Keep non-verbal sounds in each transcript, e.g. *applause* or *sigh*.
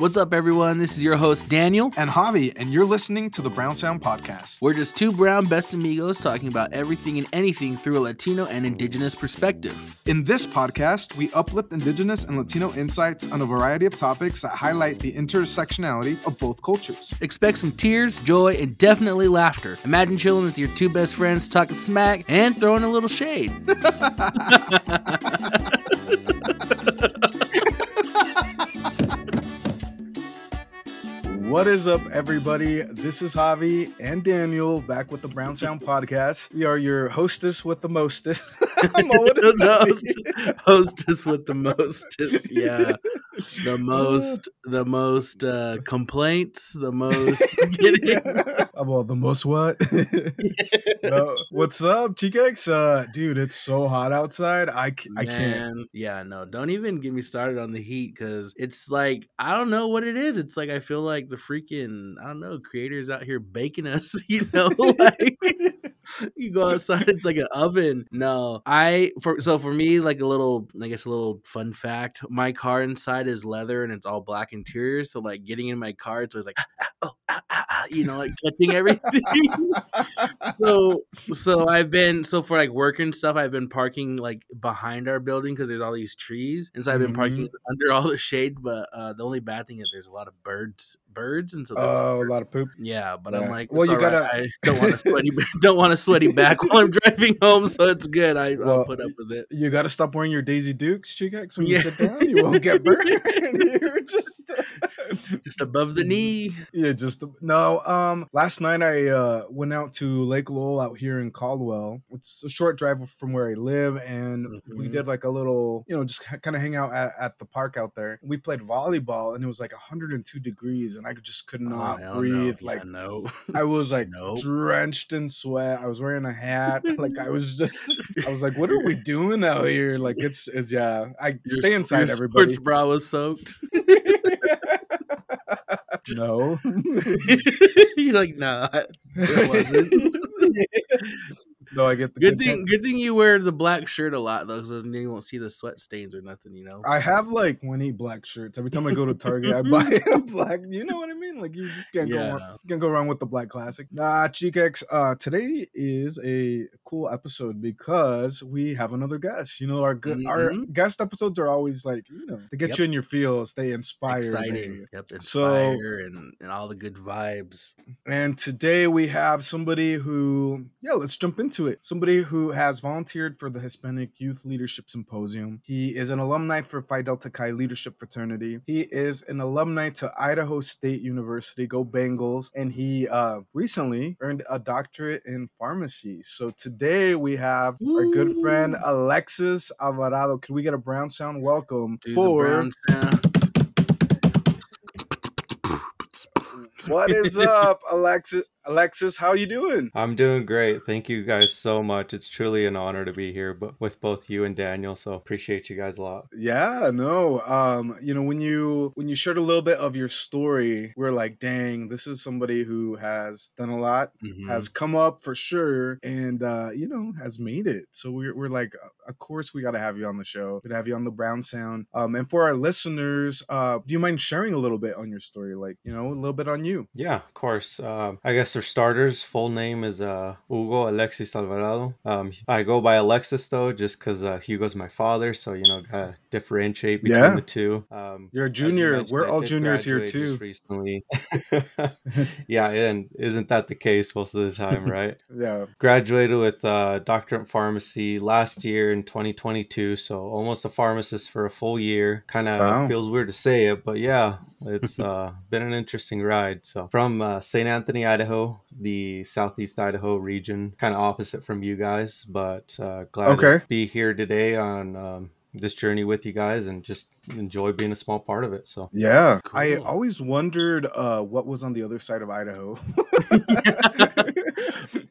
What's up, everyone? This is your host, Daniel. And Javi, and you're listening to the Brown Sound Podcast. We're just two brown best amigos talking about everything and anything through a Latino and Indigenous perspective. In this podcast, we uplift Indigenous and Latino insights on a variety of topics that highlight the intersectionality of both cultures. Expect some tears, joy, and definitely laughter. Imagine chilling with your two best friends, talking smack, and throwing a little shade. *laughs* What is up, everybody? This is Javi and Daniel back with the Brown Sound Podcast. We are your hostess with the mostest. *laughs* the *laughs* host, hostess with the mostest. Yeah. *laughs* The *laughs* most, the most uh, complaints, the most. *laughs* About the most what? *laughs* no, what's up, Chicax? Uh, dude, it's so hot outside. I, I can't. Yeah, no, don't even get me started on the heat because it's like, I don't know what it is. It's like, I feel like the freaking, I don't know, creators out here baking us, you know? like, you go outside, it's like an oven. No, I, for, so for me, like a little, I guess a little fun fact my car inside is leather and it's all black interior. So, like, getting in my car, it's always like, ah, ah, oh, ah, ah, ah, you know, like touching everything. *laughs* so, so I've been, so for like work and stuff, I've been parking like behind our building because there's all these trees. And so I've been mm-hmm. parking *laughs* under all the shade. But uh, the only bad thing is there's a lot of birds, birds. And so, oh, a lot of poop. Yeah. But yeah. I'm like, well, you gotta, right. I *laughs* don't want to sweaty, don't want to sweaty back while I'm driving home. So it's good. I, will put up with it. You got to stop wearing your Daisy Dukes, Chicax, when yeah. you sit down. You won't get burned. *laughs* You're just, just above the knee. Yeah. Just, no. Um, last night I uh, went out to Lake Lowell out here in Caldwell. It's a short drive from where I live, and mm-hmm. we did like a little, you know, just kind of hang out at, at, the park out there. We played volleyball, and it was like 102 degrees, and I just could not oh, breathe. No. Like, yeah, no, I was *laughs* like drenched in sweat. I was wearing a hat. like, I was just, I was like, what are we *laughs* doing out here? Like, it's, it's yeah. I your, stay inside, everybody. Sports bra was soaked. *laughs* no. *laughs* He's like, nah, it wasn't. *laughs* no, I get the good thing. Good thing you wear the black shirt a lot though, because then you won't see the sweat stains or nothing. You know. I have like twenty black shirts. Every time I go to Target, I buy *laughs* a black. You know what I mean? Like you just can't yeah. go wrong, can't go wrong with the black classic. Nah, Chicax. Uh, today is a cool episode because we have another guest. You know, our good mm-hmm. our guest episodes are always like you know to get yep. you in your feel, they inspired, exciting. Yep, inspire so, and, and all the good vibes. And today we have somebody who, yeah, let's jump into it. Somebody who has volunteered for the Hispanic Youth Leadership Symposium. He is an alumni for Phi Delta Chi Leadership Fraternity. He is an alumni to Idaho State University. Go Bengals! And he uh, recently earned a doctorate in pharmacy. So today we have Ooh. our good friend Alexis Alvarado. Can we get a brown sound welcome for. What is up, Alexis? Alexis, how you doing? I'm doing great. Thank you guys so much. It's truly an honor to be here but with both you and Daniel. So appreciate you guys a lot. Yeah, no. Um, you know, when you when you shared a little bit of your story, we're like, dang, this is somebody who has done a lot, mm-hmm. has come up for sure, and uh, you know, has made it. So we're we're like, of course we gotta have you on the show. We'd have you on the Brown Sound. Um, and for our listeners, uh, do you mind sharing a little bit on your story? Like, you know, a little bit on you. Yeah, of course. Um, I guess for starters, full name is uh, Hugo Alexis Alvarado. Um, I go by Alexis though, just because uh, Hugo's my father, so you know, gotta differentiate between yeah. the two. Um, You're a junior. We're all juniors here too. Recently, *laughs* *laughs* yeah, and isn't that the case most of the time, *laughs* right? yeah. Graduated with uh, doctorate in pharmacy last year in 2022, so almost a pharmacist for a full year. Kind of wow. feels weird to say it, but yeah, it's uh, been an interesting ride. So from uh, St. Anthony, Idaho the southeast Idaho region, kind of opposite from you guys, but uh, glad okay. to be here today on um, this journey with you guys and just enjoy being a small part of it. So yeah, cool. I always wondered uh, what was on the other side of Idaho. *laughs*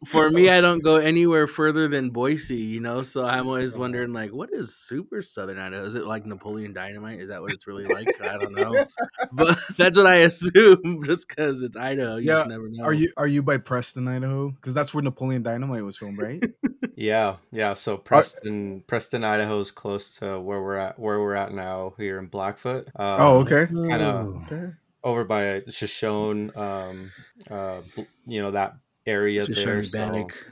For me, I don't go anywhere further than Boise, you know. So I'm always wondering, like, what is super Southern Idaho? Is it like Napoleon Dynamite? Is that what it's really like? I don't know, *laughs* but *laughs* that's what I assume, just because it's Idaho. You yeah. never know. Are you are you by Preston, Idaho? Because that's where Napoleon Dynamite was filmed, right? yeah, yeah. So Preston, Preston, Idaho is close to where we're at. Where we're at now here area in Blackfoot. Um, oh, okay. Kind of okay. over by Shoshone, um, uh, you know that area Shoshone there. Bannock. So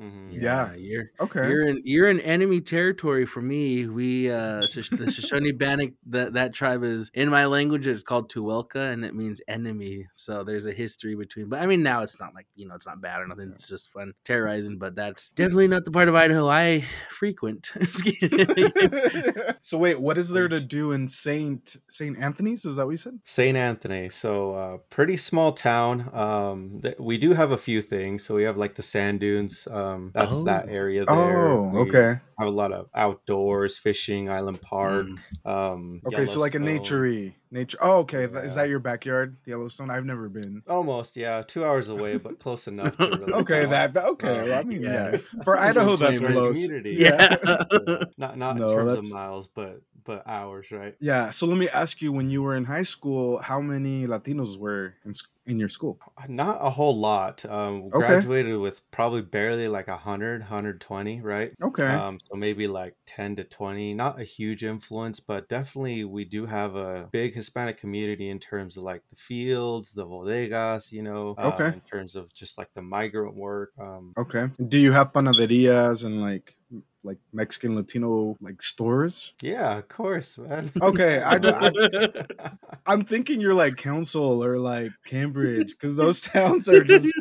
Mm-hmm. Yeah. yeah. you're okay. You're in you're in enemy territory for me. We uh the Shoshone Bannock that that tribe is in my language it's called Tuwelka and it means enemy. So there's a history between. But I mean now it's not like you know it's not bad or nothing. It's just fun terrorizing. But that's definitely not the part of Idaho I frequent. *laughs* *laughs* so wait, what is there to do in Saint Saint Anthony's? Is that what you said? Saint Anthony. So uh, pretty small town. Um, th- we do have a few things. So we have like the sand dunes. Uh, um, that's oh. that area there. Oh, okay. Have a lot of outdoors, fishing, Island Park. Mm. Um, okay, so like a naturey nature. Oh, okay. Yeah. Is that your backyard, Yellowstone? I've never been. Almost, yeah. Two hours away, but close enough. To really *laughs* okay, that okay. Uh, I mean, yeah. yeah. For *laughs* Idaho, that's close. Community. Yeah. *laughs* not not no, in terms that's... of miles, but but hours, right? Yeah. So let me ask you: When you were in high school, how many Latinos were in in your school? Not a whole lot. Um, okay. Graduated with probably barely like 100, 120, right? Okay. Um, so maybe like 10 to 20. Not a huge influence, but definitely we do have a big Hispanic community in terms of like the fields, the bodegas, you know, okay. Um, in terms of just like the migrant work. Um, okay. Do you have panaderias and like like Mexican Latino like stores? Yeah, of course, man. Okay, I, I, *laughs* am thinking you're like Council or like Cambridge because those *laughs* towns are just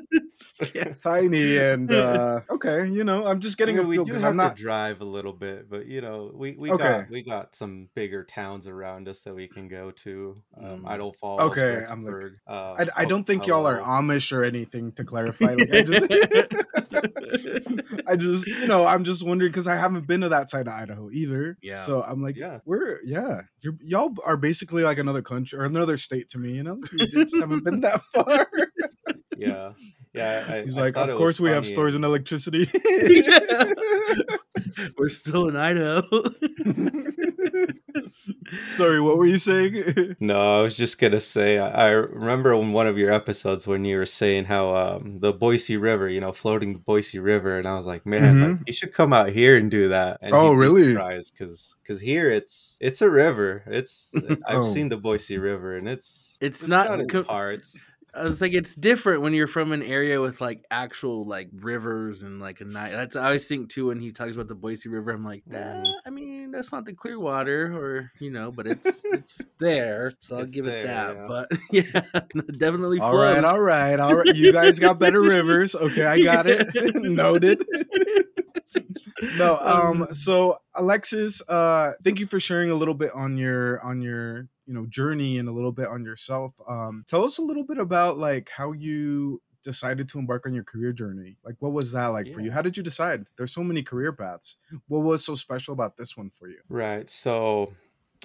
*laughs* tiny and uh *laughs* okay. You know, I'm just getting I mean, a feel because I'm not drive a little bit, but you know, we we okay. got we got some bigger towns around us that we can go to. Um, mm. Idaho Falls. Okay, I'm like, uh, I, I don't think y'all are Amish or anything to clarify. Like, I just, *laughs* I just, you know, I'm just wondering because I haven't been to that side of Idaho either. Yeah. So I'm like, yeah, we're yeah, you're y'all are basically like another country or another state to me. You know, so you just haven't been that far. yeah, yeah. I, He's like, of course we have stores and electricity. *laughs* *laughs* we're still in Idaho. *laughs* Sorry, what were you saying? no, I was just gonna say I, I, remember in one of your episodes when you were saying how um, the Boise River, you know, floating the Boise River, and I was like, man, mm-hmm. like, you should come out here and do that. And oh, really? Because because here it's it's a river. It's I've oh. seen the Boise River, and it's it's, it's not co- parts. I was like, it's different when you're from an area with like actual like rivers and like a night. That's I always think too when he talks about the Boise River. I'm like, nah, I mean, that's not the Clearwater or you know, but it's it's there, so I'll it's give there, it that. Yeah. But *laughs* yeah, definitely. All right, all right, all right. You guys got better *laughs* rivers. Okay, I got it. *laughs* Noted. No, *laughs* um, so Alexis, uh, thank you for sharing a little bit on your on your you know journey and a little bit on yourself. Um tell us a little bit about like how you decided to embark on your career journey. Like what was that like yeah. for you? How did you decide? There's so many career paths. What was so special about this one for you? Right so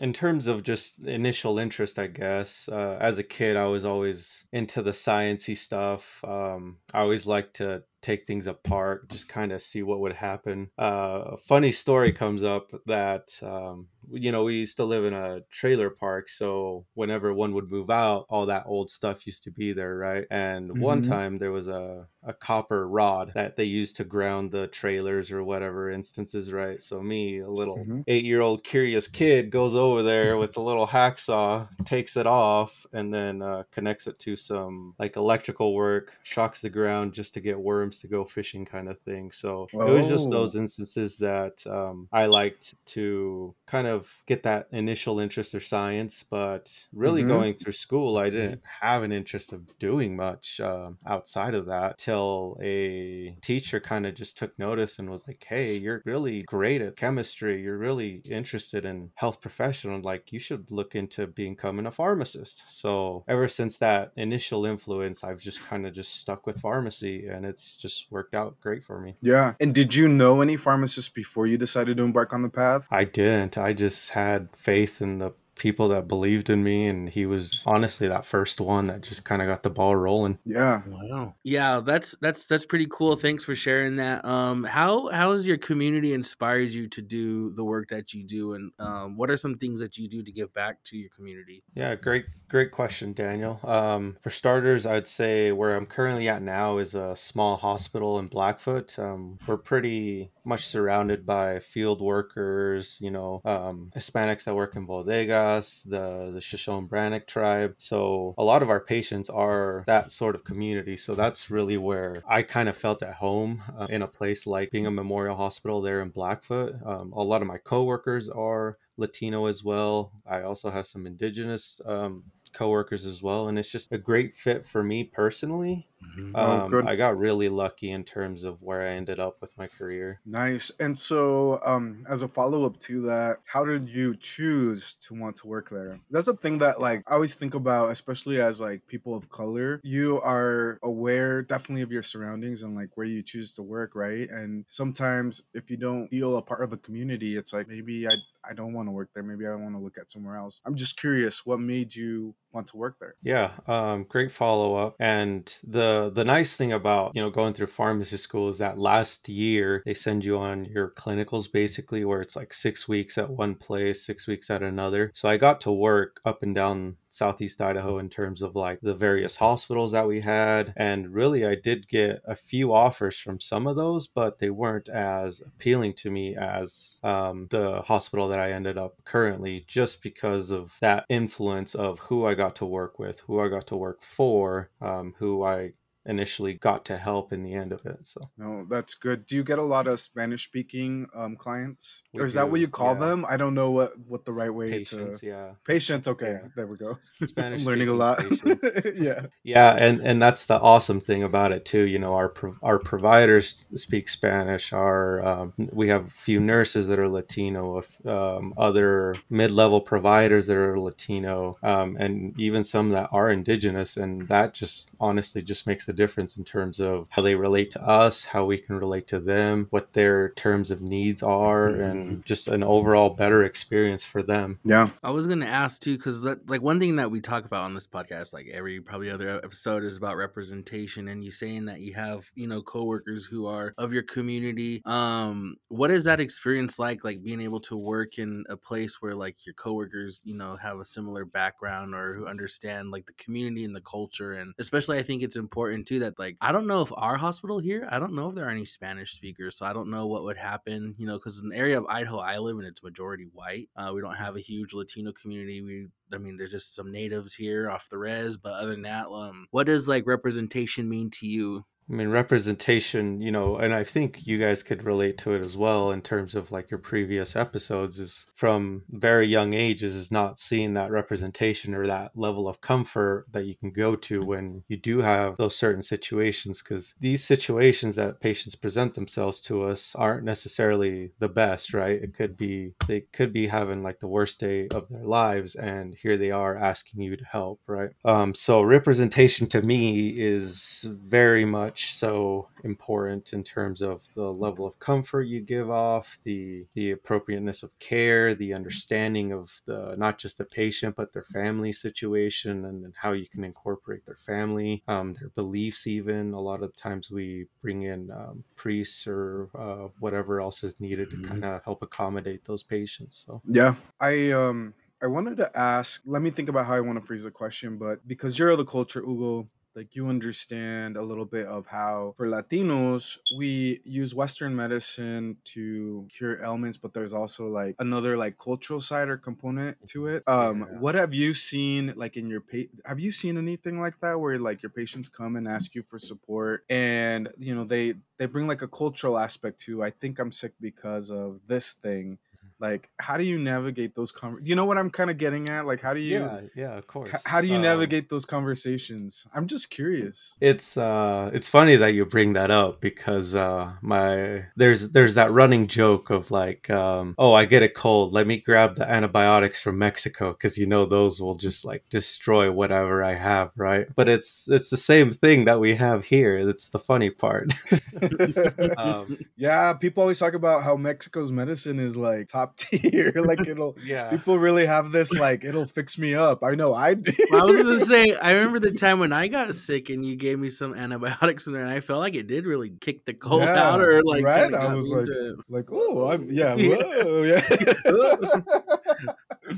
in terms of just initial interest i guess uh, as a kid i was always into the sciency stuff um, i always liked to take things apart, just kind of see what would happen. Uh, a funny story comes up that um, you know we used to live in a trailer park, so whenever one would move out, all that old stuff used to be there, right? And mm-hmm. one time there was a a copper rod that they used to ground the trailers or whatever instances, right? So me, a little mm-hmm. eight year old curious kid, goes over there with a little hacksaw, takes it off, and then uh, connects it to some like electrical work, shocks the ground just to get worms to go fishing, kind of thing. So oh. it was just those instances that um, I liked to kind of get that initial interest or science, but really mm-hmm. going through school, I didn't have an interest of doing much uh, outside of that till a teacher kind of just took notice and was like, "Hey, you're really great at chemistry. You're really interested in health professional. Like, you should look into becoming a pharmacist." So ever since that initial influence, I've just kind of just stuck with pharmacy, and it's just worked out great for me. Yeah. And did you know any pharmacists before you decided to embark on the path? I didn't. I just had faith in the people that believed in me and he was honestly that first one that just kind of got the ball rolling. Yeah. Wow. Yeah that's that's that's pretty cool. Thanks for sharing that. Um how how has your community inspired you to do the work that you do? And um what are some things that you do to give back to your community? Yeah great great question daniel. Um for starters i'd say where i'm currently at now is a small hospital in blackfoot. Um we're pretty much surrounded by field workers you know um hispanics that work in bodega The the Shoshone Bannock tribe. So a lot of our patients are that sort of community. So that's really where I kind of felt at home uh, in a place like Bingham Memorial Hospital there in Blackfoot. Um, a lot of my coworkers are Latino as well. I also have some indigenous um, coworkers as well, and it's just a great fit for me personally. Mm-hmm. Um, oh, I got really lucky in terms of where I ended up with my career. Nice. And so, um, as a follow up to that, how did you choose to want to work there? That's a thing that like I always think about, especially as like people of color. You are aware definitely of your surroundings and like where you choose to work, right? And sometimes if you don't feel a part of the community, it's like maybe I I don't want to work there. Maybe I want to look at somewhere else. I'm just curious, what made you want to work there? Yeah, um, great follow up. And the the nice thing about you know going through pharmacy school is that last year they send you on your clinicals basically, where it's like six weeks at one place, six weeks at another. So I got to work up and down Southeast Idaho in terms of like the various hospitals that we had. And really, I did get a few offers from some of those, but they weren't as appealing to me as um, the hospital that I ended up currently, just because of that influence of who I got to work with, who I got to work for, um, who I initially got to help in the end of it. So no, that's good. Do you get a lot of Spanish speaking um, clients, we or is do, that what you call yeah. them? I don't know what what the right way patients, to. Yeah, patients. Okay, yeah. there we go. *laughs* Spanish. I'm learning a lot. *laughs* yeah, yeah, and and that's the awesome thing about it too. You know, our pro- our providers speak Spanish. Our um, we have a few nurses that are Latino, um, other mid level providers that are Latino, um, and even some that are indigenous, and that just honestly just makes the difference in terms of how they relate to us, how we can relate to them, what their terms of needs are, mm-hmm. and just an overall better experience for them. Yeah. I was going to ask too, because like one thing that we talk about on this podcast, like every probably other episode, is about representation. And you saying that you have, you know, coworkers who are of your community. Um, what is that experience like, like being able to work in a place where like your coworkers, you know, have a similar background or who understand like the community and the culture? And especially, I think it's important too that like I don't know if our hospital here, I don't know if there are any Spanish speakers, so I don't know what would happen. You know, because in the area of Idaho I live in, it's majority white. Uh, we don't have a huge Latino community. We I mean, there's just some natives here off the res, but other than that, um, what does like representation mean to you I mean, representation, you know, and I think you guys could relate to it as well in terms of like your previous episodes is from very young ages is not seeing that representation or that level of comfort that you can go to when you do have those certain situations. Because these situations that patients present themselves to us aren't necessarily the best, right? It could be, they could be having like the worst day of their lives, and here they are asking you to help, right? Um, so representation to me is very much much so important in terms of the level of comfort you give off, the the appropriateness of care, the understanding of the not just the patient but their family situation and, and how you can incorporate their family, um, their beliefs. Even a lot of times we bring in um, priests or uh, whatever else is needed to mm-hmm. kind of help accommodate those patients. So yeah, I um. I wanted to ask, let me think about how I want to phrase the question, but because you're the culture, Hugo, like you understand a little bit of how for latinos we use western medicine to cure ailments but there's also like another like cultural side or component to it um yeah. what have you seen like in your pa- have you seen anything like that where like your patients come and ask you for support and you know they they bring like a cultural aspect to i think i'm sick because of this thing like how do you navigate those con- do you know what i'm kind of getting at? Like how do you yeah yeah of course. how do you um, navigate those conversations? I'm just curious. It's uh it's funny that you bring that up because uh my there's there's that running joke of like um oh i get a cold. Let me grab the antibiotics from mexico because you know those will just like destroy whatever i have right? But it's it's the same thing that we have here. That's the funny part. *laughs* *laughs* Um, yeah people always talk about how mexico's medicine is like top *laughs* top tier. like it'll *laughs* yeah. People really have this like it'll fix me up. I know I well, I was gonna *laughs* say I remember the time when I got sick and you gave me some antibiotics in there and I felt like it did really kick the cold yeah, out or like right. I was like like oh I'm yeah whoa yeah.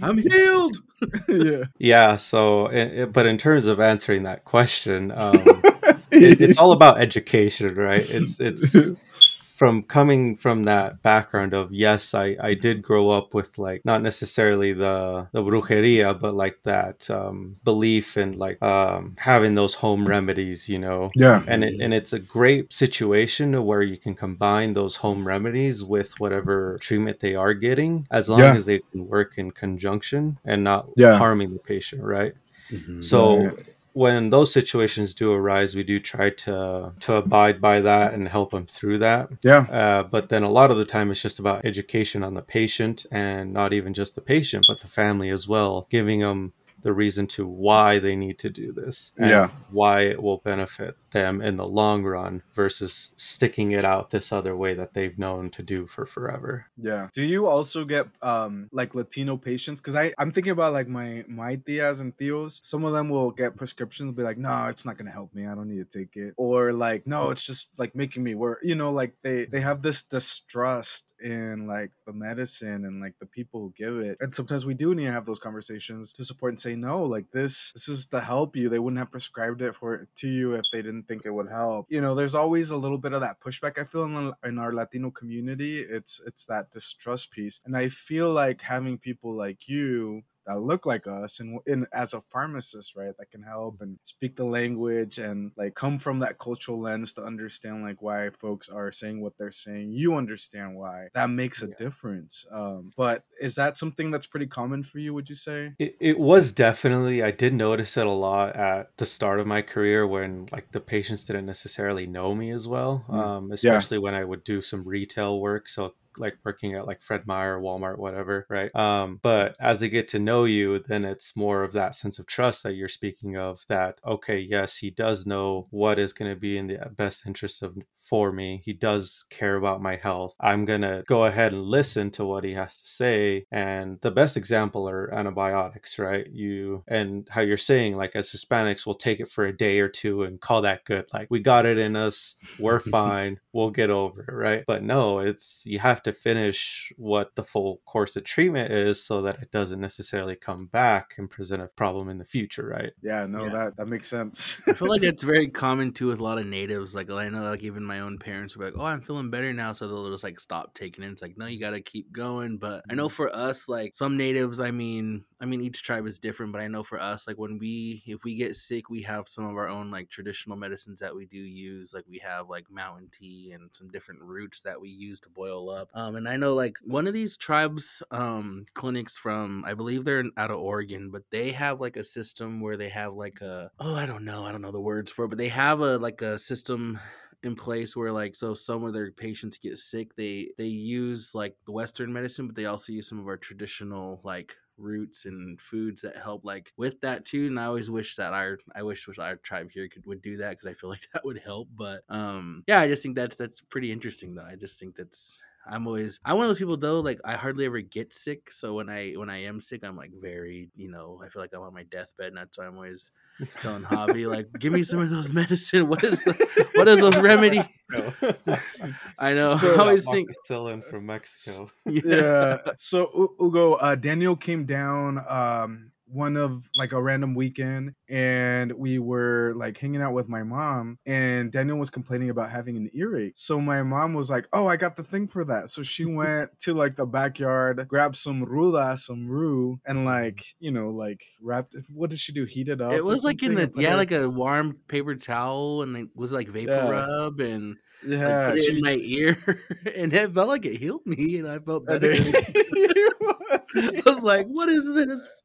I'm healed. yeah. Yeah. So, it, but in terms of answering that question, um, it, it's all about education, right? It's it's from coming from that background of yes, I I did grow up with like not necessarily the the brujeria, but like that um, belief in like um, having those home remedies, you know. Yeah. And it, and it's a great situation to where you can combine those home remedies with whatever treatment they are getting, as long Yeah. as they can work in conjunction and not Yeah. harming the patient, right? Mhm. So Right. When those situations do arise, we do try to to abide by that and help them through that. Yeah. Uh, but then a lot of the time, it's just about education on the patient, and not even just the patient, but the family as well, giving them the reason to why they need to do this and Yeah. why it will benefit them in the long run versus sticking it out this other way that they've known to do for forever. Yeah. Do you also get um like Latino patients? Because I I'm thinking about like my my tias and tios. Some of them will get prescriptions, be like, no, it's not gonna help me. I don't need to take it. Or like, no, it's just like making me work. You know, like they they have this distrust in like the medicine and like the people who give it. And sometimes we do need to have those conversations to support and say, no, like this this is to help you. They wouldn't have prescribed it for to you if they didn't think it would help. You know, there's always a little bit of that pushback. I feel in, in our Latino community, it's it's that distrust piece, and I feel like having people like you that look like us and in as a pharmacist right that can help and speak the language and like come from that cultural lens to understand like why folks are saying what they're saying you understand why that makes a Yeah. difference um but is that something that's pretty common for you would you say It, it was definitely, I did notice it a lot at the start of my career when like the patients didn't necessarily know me as well, Mm. um, especially when I would do some retail work. So like working at like Fred Meyer, Walmart, whatever, right? Um, but as they get to know you, then it's more of that sense of trust that you're speaking of that, okay, yes, he does know what is going to be in the best interest of for me. He does care about my health. I'm going to go ahead and listen to what he has to say. And the best example are antibiotics, right? You and how you're saying, like, as Hispanics, we'll take it for a day or two and call that good. Like, we got it in us. We're *laughs* fine. We'll get over it, right? But no, it's you have to finish what the full course of treatment is so that it doesn't necessarily come back and present a problem in the future, right? yeah no Yeah. that that makes sense I feel like *laughs* that's very common too with a lot of natives. Like I know, like even my own parents were like, "Oh, I'm feeling better now," so they'll just like stop taking it. It's like, no, you got to keep going. But I know mm-hmm. for us, like some natives, I mean, I mean each tribe is different, but I know for us, like when we if we get sick, we have some of our own like traditional medicines that we do use. Like we have like mountain tea and some different roots that we use to boil up. Um, and I know like one of these tribes um clinics from I believe they're out of Oregon, but they have like a system where they have like a oh I don't know I don't know the words for it, but they have a like a system in place where like so some of their patients get sick they they use like the western medicine but they also use some of our traditional like roots and foods that help like with that too and i always wish that our i wish our tribe here could would do that because i feel like *laughs* that would help but um yeah i just think that's that's pretty interesting though i just think that's I'm always I'm one of those people though, like I hardly ever get sick. So when I when I am sick, I'm like very, you know, I feel like I'm on my deathbed and that's why I'm always telling Javi, like, give me some of those *laughs* medicine. What is the what is those remedies? *laughs* I know. So- I always think Amoxicillin from Mexico. *laughs* yeah. So Hugo, uh, Daniel came down um one of like a random weekend and we were like hanging out with my mom and Daniel was complaining about having an earache. So my mom was like, "Oh, I got the thing for that." So she *laughs* went to like the backyard, grabbed some ruda, some rue and mm. like, you know, like wrapped what did she do? Heat it up. it was like in a yeah, like a warm paper towel and it was like vapor Yeah. rub and like, yeah, put it she in my ear *laughs* and it felt like it healed me and I felt better. *laughs* it *laughs* I was like, what is this?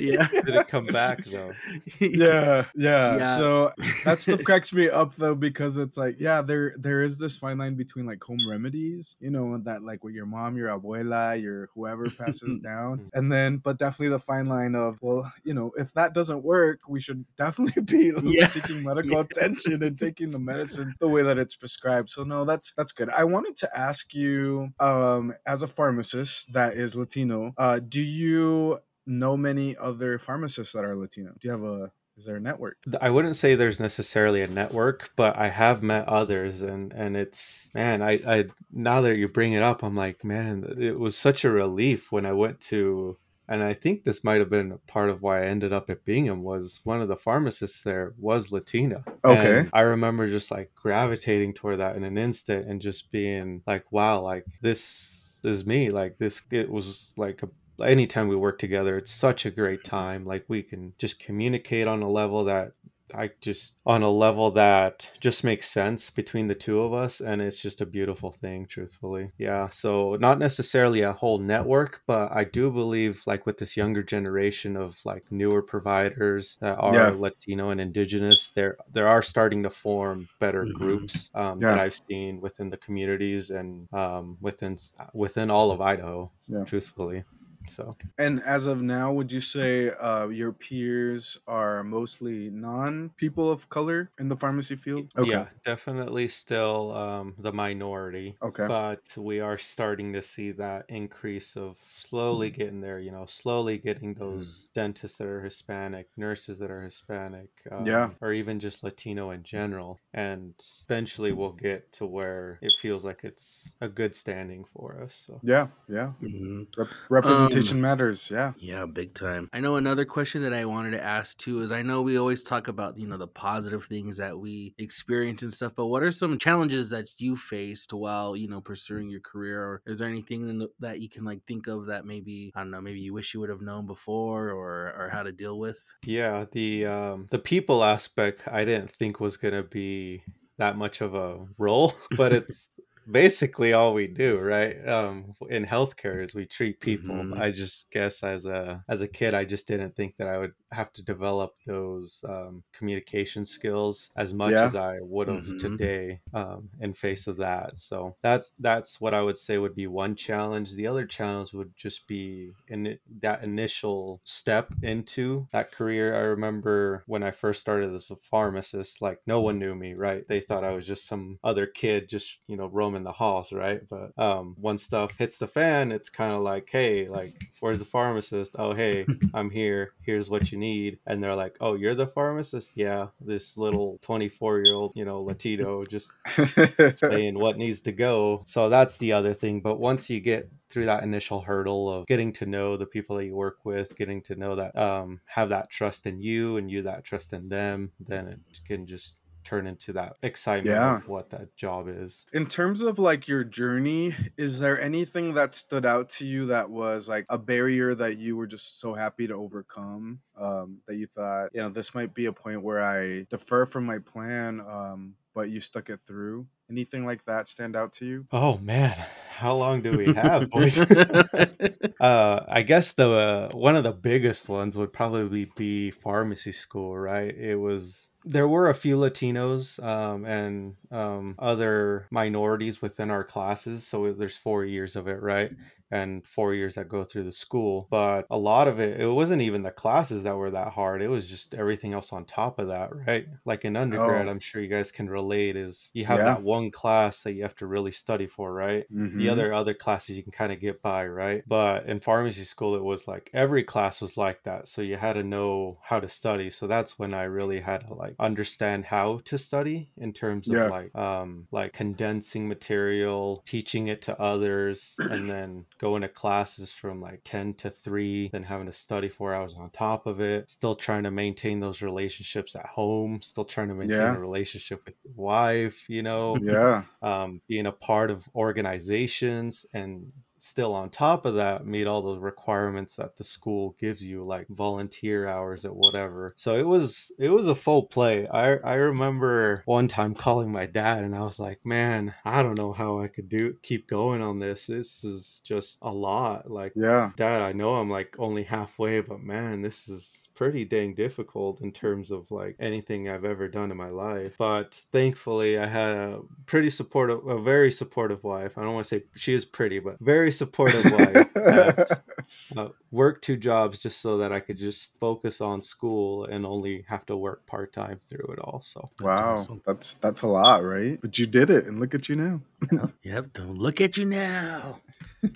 Yeah. *laughs* Did it come back though? yeah, yeah. Yeah. So that stuff *laughs* cracks me up though because it's like, yeah, there there is this fine line between like home remedies, you know, that like with your mom, your abuela, your whoever passes down, and then but definitely the fine line of well, you know, if that doesn't work, we should definitely be Yeah. seeking medical Yeah. attention and taking the medicine the way that it's prescribed. So no, that's that's good. I wanted to ask you, um, as a pharmacist that is Latino, uh, do you know many other pharmacists that are Latino? Do you have a is there a network? I wouldn't say there's necessarily a network, but I have met others, and and it's man, I I now that you bring it up, I'm like, man, it was such a relief when I went to and I think this might have been part of why I ended up at Bingham was one of the pharmacists there was Latina. Okay. And I remember just like gravitating toward that in an instant and just being like, wow, like this is me. Like this, it was like a anytime we work together, it's such a great time. Like we can just communicate on a level that I just on a level that just makes sense between the two of us and it's just a beautiful thing truthfully. Yeah, so not necessarily a whole network, but I do believe like with this younger generation of like newer providers that are yeah. Latino and indigenous, there there are starting to form better mm-hmm. groups um, yeah. that I've seen within the communities and um, within within all of Idaho, yeah. truthfully. So, and as of now, would you say uh, your peers are mostly non people of color in the pharmacy field? Okay. Yeah, definitely still um, the minority. Okay. But we are starting to see that increase of slowly getting there, you know, slowly getting those mm. dentists that are Hispanic, nurses that are Hispanic, um, yeah, or even just Latino in general. And eventually we'll get to where it feels like it's a good standing for us. So. Yeah, yeah. Mm-hmm. Rep- representation. Um, Representation matters. Yeah. Yeah, big time. I know another question that I wanted to ask too is I know we always talk about, you know, the positive things that we experience and stuff, but what are some challenges that you faced while, you know, pursuing your career? Or is there anything the, that you can like think of that maybe, I don't know, maybe you wish you would have known before or, or how to deal with? Yeah. The, um, the people aspect I didn't think was going to be that much of a role, *laughs* but it's basically all we do, right? Um, in healthcare is we treat people. Mm-hmm. I just guess as a as a kid, I just didn't think that I would have to develop those um, communication skills as much yeah. as I would have mm-hmm. today um, in face of that. So that's that's what I would say would be one challenge. The other challenge would just be in that initial step into that career. I remember when I first started as a pharmacist, like no one knew me, right? They thought I was just some other kid, just you know roaming the halls, right? But um, once stuff hits the fan, it's kind of like, hey, like where's the pharmacist? Oh, hey, *laughs* I'm here. Here's what you you need and they're like oh you're the pharmacist? Yeah this little *laughs* 24 year old you know latino just *laughs* saying what needs to go. So that's the other thing but once you get through that initial hurdle of getting to know the people that you work with, getting to know that, um, have that trust in you and you that trust in them, then it can just turn into that excitement yeah. of what that job is. In terms of like your journey, is there anything that stood out to you that was like a barrier that you were just so happy to overcome? Um, that you thought, you know, this might be a point where I defer from my plan, um, but you stuck it through? Anything like that stand out to you? Oh man, how long do we have, *laughs* boys? uh, I guess the uh, one of the biggest ones would probably be pharmacy school, right? It was there were a few Latinos um, and um, other minorities within our classes, so there's four years of it, right? And four years that go through the school. But a lot of it, it wasn't even the classes that were that hard. It was just everything else on top of that, right? Like in undergrad, oh. I'm sure you guys can relate. Is you have yeah. that one class that you have to really study for, right? Mm-hmm. The other other classes you can kind of get by, right? But in pharmacy school, it was like every class was like that, so you had to know how to study. So that's when I really had to like understand how to study in terms of yeah. like um like condensing material, teaching it to others, and then going to classes from like 10 to 3 then having to study four hours on top of it still trying to maintain those relationships at home still trying to maintain yeah. a relationship with your wife you know yeah um, being a part of organizations and still on top of that meet all the requirements that the school gives you like volunteer hours at whatever. So it was it was a full play. I i remember one time calling my dad and i was like man i don't know how i could do keep going on this. This is just a lot. Like yeah. Dad i know i'm like only halfway but man this is pretty dang difficult in terms of like anything i've ever done in my life. But thankfully i had a pretty supportive a very supportive wife. I don't want to say she is pretty but very very supportive wife that *laughs* uh, worked two jobs just so that I could just focus on school and only have to work part time through it all. So wow, that's, awesome. that's that's a lot, right? But you did it, and look at you now. yep, yep. Don't look at you now. *laughs*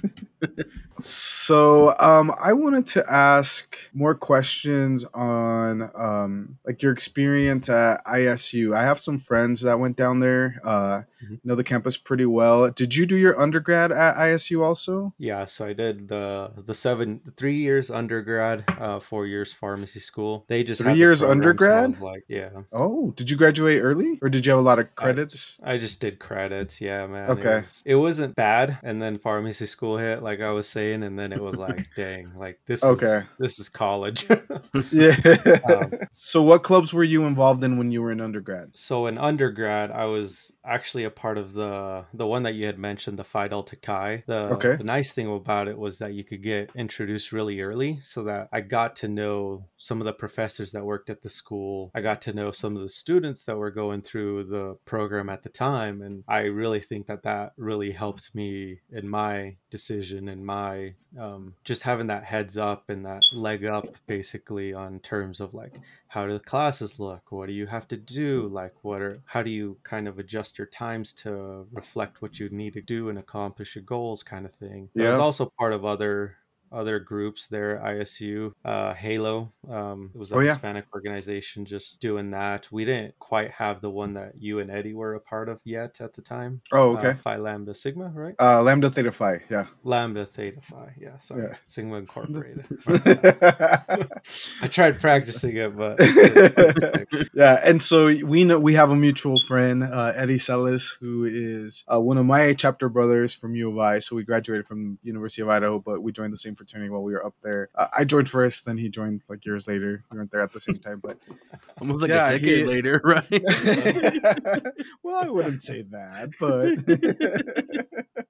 so um, I wanted to ask more questions on um, like your experience at ISU. I have some friends that went down there. Uh, mm-hmm. know the campus pretty well. Did you do your undergrad at ISU also? Yeah, so I did the the seven three years undergrad, uh, four years pharmacy school. They just three years undergrad. Like yeah. Oh, did you graduate early, or did you have a lot of credits? I, I just did credits. Yeah, man. Okay. It, was, it wasn't bad, and then pharmacy school hit, like I was saying, and then it was like, *laughs* dang, like this. Okay. Is, this is college. *laughs* yeah. *laughs* Um, so, what clubs were you involved in when you were in undergrad? So, in undergrad, I was actually a part of the the one that you had mentioned, the Phi Delta Chi. The, okay. the nice thing about it was that you could get introduced really early, so that I got to know some of the professors that worked at the school. I got to know some of the students that were going through the program at the time, and I really think that that really helped me in my decision and my um, just having that heads up and that leg up basically on terms of like how do the classes look? What do you have to do? Like what are how do you kind of adjust your times to reflect what you need to do and accomplish your goals kind of thing? Yeah. it was also part of other other groups there ISU, uh, Halo. Um, it was a oh, yeah. Hispanic organization just doing that. We didn't quite have the one that you and Eddie were a part of yet at the time. Oh, okay. Uh, Phi Lambda Sigma, right? Uh, Lambda Theta Phi, yeah. Lambda Theta Phi, yeah. Sorry, yeah. Sigma Incorporated. *laughs* I tried practicing it, but *laughs* yeah. And so we know we have a mutual friend, uh, Eddie Sellis, who is uh, one of my chapter brothers from U of I. So we graduated from University of Idaho, but we joined the same fraternity while we were up there. Uh, I joined first, then he joined like years later. We weren't there at the same time, but *laughs* almost like yeah, a decade he... later, *laughs* right? *laughs* well, I wouldn't say that, but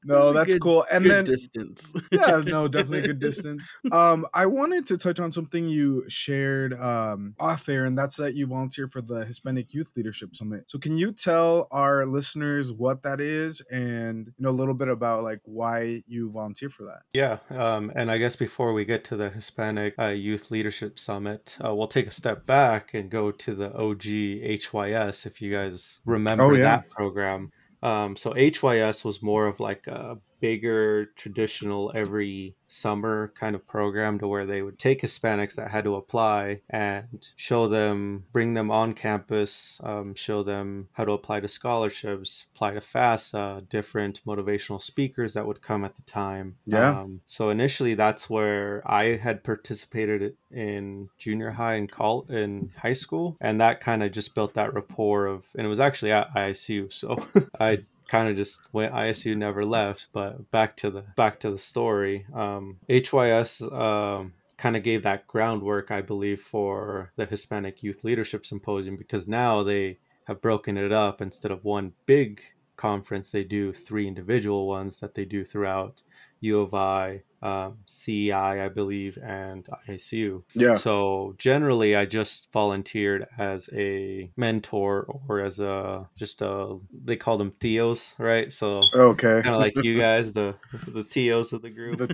no, that's good, cool. And then distance, yeah, no, definitely a good distance. Um, I wanted to touch on something you shared um off air, and that's that you volunteer for the Hispanic Youth Leadership Summit. So, can you tell our listeners what that is, and you know a little bit about like why you volunteer for that? Yeah, um, and I guess before we get to the Hispanic uh, Youth Leadership Summit, uh, we'll take a step back and go to the OG HYS if you guys remember oh, yeah. that program. Um, so HYS was more of like a bigger traditional every summer kind of program to where they would take Hispanics that had to apply and show them, bring them on campus, um, show them how to apply to scholarships, apply to FAFSA, different motivational speakers that would come at the time. Yeah. Um, so initially, that's where I had participated in junior high and call in high school, and that kind of just built that rapport of, and it was actually at ISU, so *laughs* I kind of just went ISU never left. But back to the back to the story. Um, HYS um, kind of gave that groundwork, I believe, for the Hispanic Youth Leadership Symposium because now they have broken it up instead of one big conference, they do three individual ones that they do throughout U of I, um, CI, I believe, and ISU. Yeah. So generally, I just volunteered as a mentor or as a just a they call them Tios, right? So okay, kind of like you *laughs* guys, the the Tios of the group, the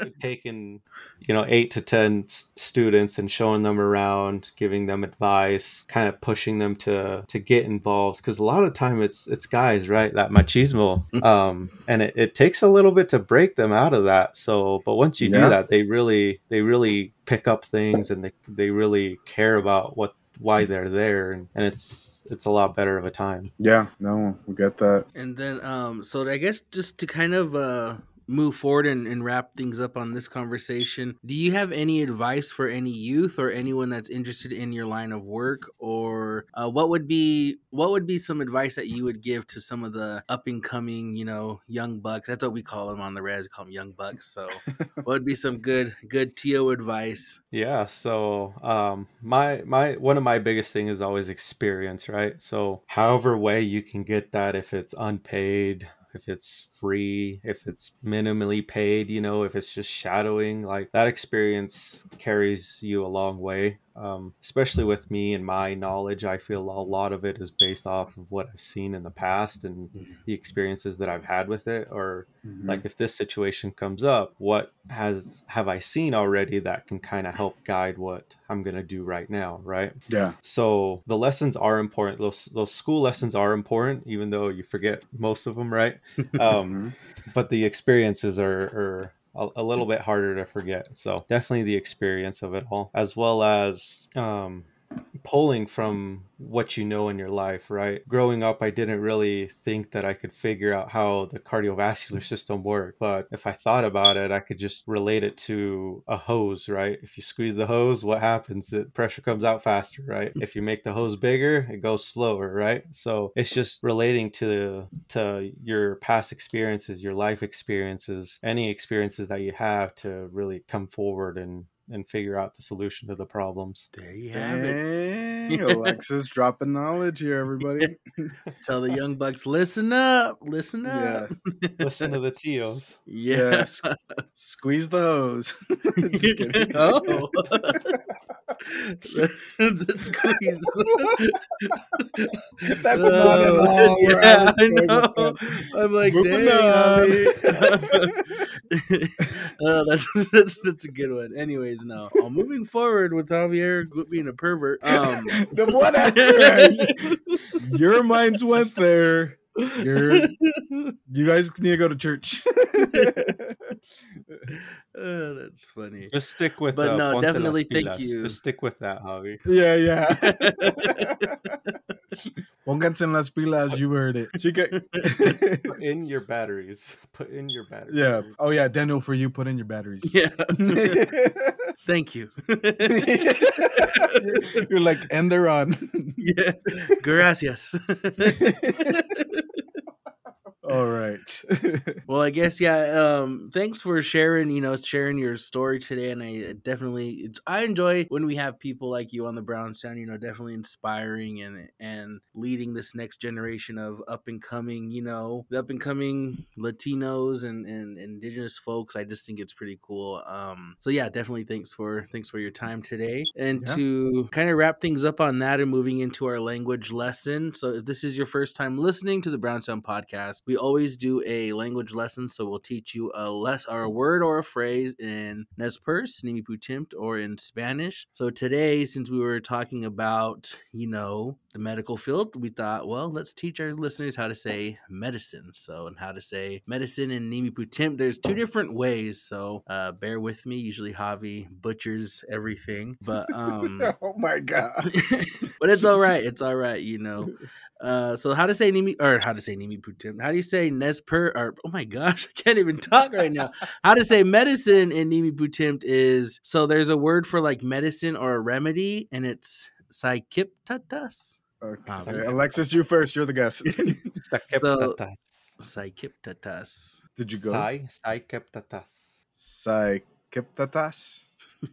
*laughs* uh, *laughs* taking you know eight to ten students and showing them around, giving them advice, kind of pushing them to to get involved because a lot of time it's it's guys, right? That machismo, um, and it, it takes a little bit to break them them out of that. So, but once you yeah. do that, they really they really pick up things and they they really care about what why they're there and, and it's it's a lot better of a time yeah no we get that and then um so i guess just to kind of uh move forward and, and wrap things up on this conversation, do you have any advice for any youth or anyone that's interested in your line of work, or uh, what would be what would be some advice that you would give to some of the up and coming, you know, young bucks? That's what we call them on the res. We call them young bucks. So, *laughs* what would be some good good to advice? Yeah. So, um, my my one of my biggest thing is always experience, right? So, however way you can get that, if it's unpaid if it's free, if it's minimally paid, you know, if it's just shadowing, like that experience carries you a long way. Um, especially with me and my knowledge, I feel a lot of it is based off of what I've seen in the past and Mhm. the experiences that I've had with it. Or Mhm. like if this situation comes up, what has have I seen already that can kind of help guide what I'm gonna do right now, right? yeah, So the lessons are important. Those those school lessons are important, even though you forget most of them, right? *laughs* Um, Mhm. but the experiences are, are a, a little bit harder to forget. So definitely the experience of it all, as well as um, pulling from what you know in your life, right? Growing up, I didn't really think that I could figure out how the cardiovascular system worked. But if I thought about it, I could just relate it to a hose, right? If you squeeze the hose, what happens? The pressure comes out faster, right? If you make the hose bigger, it goes slower, right? So it's just relating to to your past experiences, your life experiences, any experiences that you have to really come forward and and figure out the solution to the problems. There you have it. *laughs* Alexis dropping knowledge here, *laughs* everybody. Tell the young bucks, listen up, listen Yeah. up. Listen to the *laughs* Tios. Yeah. Yes. Squeeze the hose. Just oh. the squeeze. That's oh, not at all Yeah, I know. I'm like, Moving dang, Javi. Oh, that's, *laughs* that's that's a good one. Anyways, now uh, moving forward with Javier being a pervert. Um, *laughs* the one after your minds went there. You're *laughs* you guys need to go to church. Oh, that's funny. Just stick with. But uh, no, Ponte definitely thank you. Just stick with that, Javi. yeah, yeah. *laughs* Pónganse en las pilas, you heard it. Chica. *laughs* Put in your batteries. Put in your batteries. yeah. Oh yeah, Daniel, for you, put in your batteries. Yeah. *laughs* Thank you. You're like, and they're on. yeah. Gracias. All right. *laughs* Well, I guess yeah. Um, thanks for sharing. You know, sharing your story today, and I definitely it's, I enjoy when we have people like you on the Brown Sound. You know, definitely inspiring and and leading this next generation of up and coming. You know, the up and coming Latinos and and Indigenous folks. I just think it's pretty cool. Um, so yeah, definitely thanks for thanks for your time today. And Yeah. to kind of wrap things up on that and moving into our language lesson. So if this is your first time listening to the Brown Sound podcast, we always do a language lesson. So we'll teach you a less or a word or a phrase in Nez Perce, Nimi Putimpt, or in Spanish. So today, since we were talking about, you know, the medical field, we thought, well, let's teach our listeners how to say medicine. So and how to say medicine in Nimi Putimpt. There's two different ways. So uh, bear with me. Usually Javi butchers everything. But *laughs* um oh my god. *laughs* but it's all right. It's all right, you know. *laughs* Uh, so how to say Nimi or how to say Nimi Putim? How do you say Nesper or oh my gosh, *laughs* I can't even talk right now. How to say medicine in Nimi Putim is so there's a word for like medicine or a remedy, and it's Psychiptatus. Okay. Um, Alexis, you first. You're the guest. *laughs* Sakeptatas. Psychiptatus. Did you go? Sai, Saikeptatas. Psychiptatas. *laughs*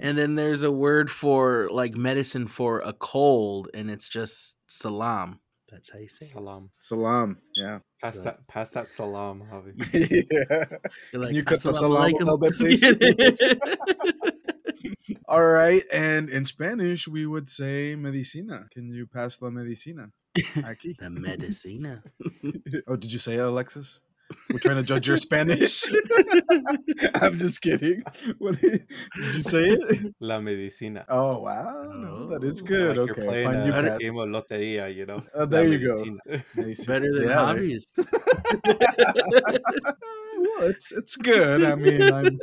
And then there's a word for like medicine for a cold, and it's just salam. That's how you say it. Salam. Salam. Yeah. Pass Right. that. Pass that salam, Javi. *laughs* yeah. You're like, you cut the "Assalamu salam a little bit, please? All right. And in Spanish, we would say medicina. Can you pass la medicina? *laughs* Aquí. the medicina. *laughs* oh, did you say it, Alexis? We're trying to judge your Spanish. *laughs* I'm just kidding. What, did you say it? La medicina. Oh wow, no, that is good. Like okay, you're playing fine, a pass. game of loteria, you know. Oh, there La you go. medicina. Medicina. Better than Yeah, there- hobbies. *laughs* well, it's it's good. I mean, *laughs*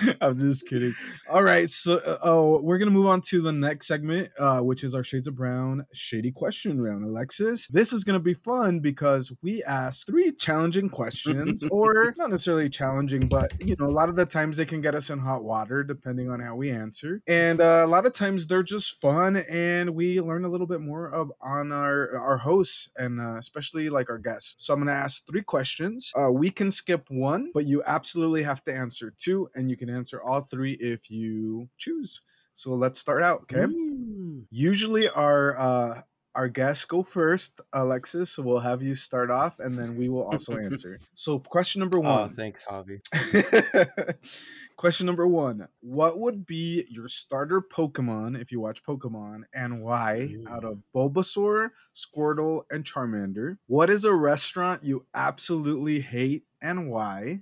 *laughs* I'm, just kidding. All right, so uh, oh, we're gonna move on to the next segment, uh, which is our Shades of Brown Shady Question Round. Alexis, this is gonna be fun because we ask three challenging questions, *laughs* or not necessarily challenging, but you know, a lot of the times they can get us in hot water depending on how we answer, and uh, a lot of times they're just fun, and we learn a little bit more of on our our hosts and uh, especially like our guests. So I'm gonna ask three questions. Uh, we can skip one, but you absolutely have to answer two, and you can answer all three if you choose. So let's start out. Okay. Usually our uh, our guests go first, Alexis. So we'll have you start off, and then we will also *laughs* answer. So, question number Oh, one. thanks, Javi. *laughs* question number one: What would be your starter Pokemon if you watch Pokemon, and why? Out of Bulbasaur, Squirtle, and Charmander. What is a restaurant you absolutely hate, and why?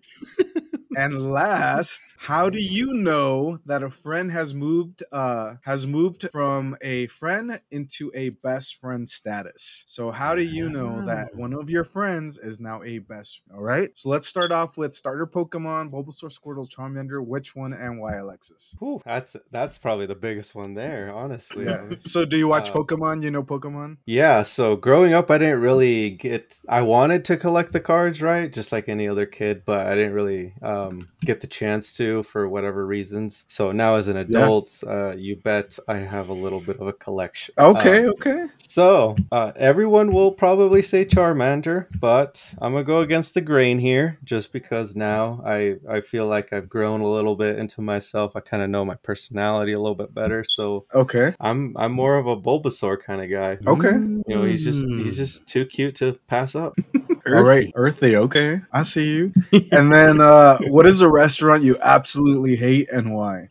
And last, how do you know that a friend has moved uh has moved from a friend into a best friend status? So how do you know that one of your friends is now a best friend? All right. So let's start off with starter Pokemon, Bulbasaur, Squirtle, Charmander. Which one and why, Alexis? Whew, that's that's probably the biggest one there, honestly. Yeah. So do you watch Uh, Pokemon? You know Pokemon? Yeah, so growing up, I didn't really get. I wanted to collect the cards, right, just like any other kid, but I didn't really um, get the chance to for whatever reasons. So now, as an adult, uh, you bet I have a little bit of a collection. Okay. Um, okay. so uh, everyone will probably say Charmander, but I'm gonna go against the grain here, just because now I I feel like I've grown a little bit into myself. I kind of know my personality a little bit better, so Okay. I'm I'm more of a Bulbasaur kind of guy. Okay. You know, he's just Mm. he's just too cute to pass up. *laughs* All right, earthy. Okay, I see you. *laughs* And then, uh, what is a restaurant you absolutely hate and why?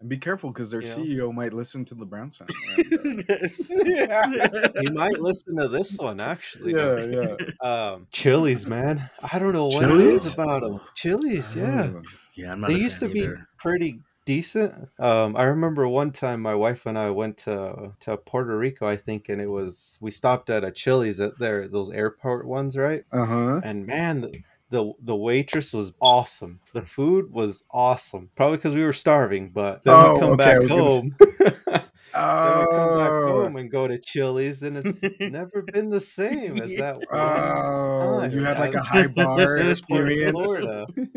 And be careful because their You know? CEO might listen to the Brown Sound. *laughs* he might listen to this one actually. yeah, *laughs* yeah. Um, Chili's, man. I don't know what it Chili's? is about them. Chili's, yeah. Yeah, I'm not. They a used to fan be pretty decent. Um, I remember one time my wife and I went to to Puerto Rico, I think, and it was we stopped at a Chili's at there those airport ones, right? Uh-huh. And man, the the, waitress was awesome. The food was awesome. Probably because we were starving, but then Oh, we come okay, back gonna *laughs* home. then we come back Oh, home and go to Chili's, and it's *laughs* never been the same as that. oh, time. you had like a high *laughs* bar *laughs* experience.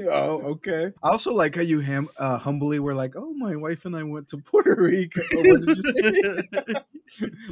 Oh, okay. I also like how you ham- uh, humbly were like, "Oh, my wife and I went to Puerto Rico." Oh, what did you say?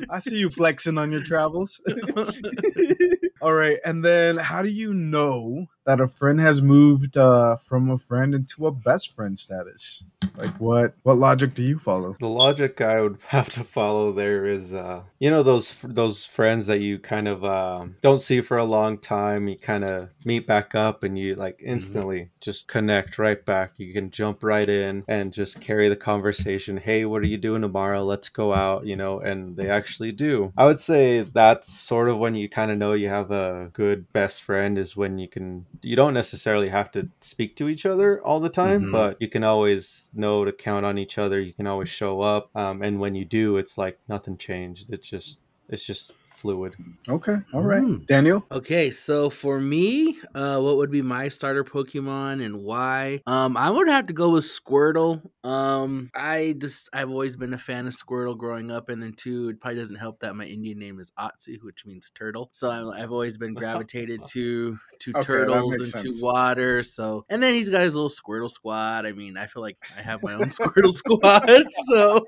I see you flexing on your travels. *laughs* *laughs* All right, and then how do you know that a friend has moved uh, from a friend into a best friend status? Like, what what logic do you follow? The logic I would *laughs* have to follow there is, uh, you know, those those friends that you kind of um don't see for a long time. You kind of meet back up, and you like instantly just connect right back. You can jump right in and just carry the conversation. Hey, what are you doing tomorrow? Let's go out. You know, and they actually do. I would say that's sort of when you kind of know you have a good best friend is when you can. You don't necessarily have to speak to each other all the time, Mhm. but you can always know to count on each other. You can always show up, um, and when you do, it's like nothing changed. It's just it's just fluid. Okay, all right, Mm. Daniel. Okay, so for me, uh, what would be my starter Pokemon and why? Um, I would have to go with Squirtle. Um, I just I've always been a fan of Squirtle growing up, and then two, it probably doesn't help that my Indian name is Atsu, which means turtle. So I, I've always been gravitated *laughs* to to Okay, turtles and makes to water. So and then he's got his little Squirtle squad. I mean, I feel like I have my own *laughs* Squirtle squad. So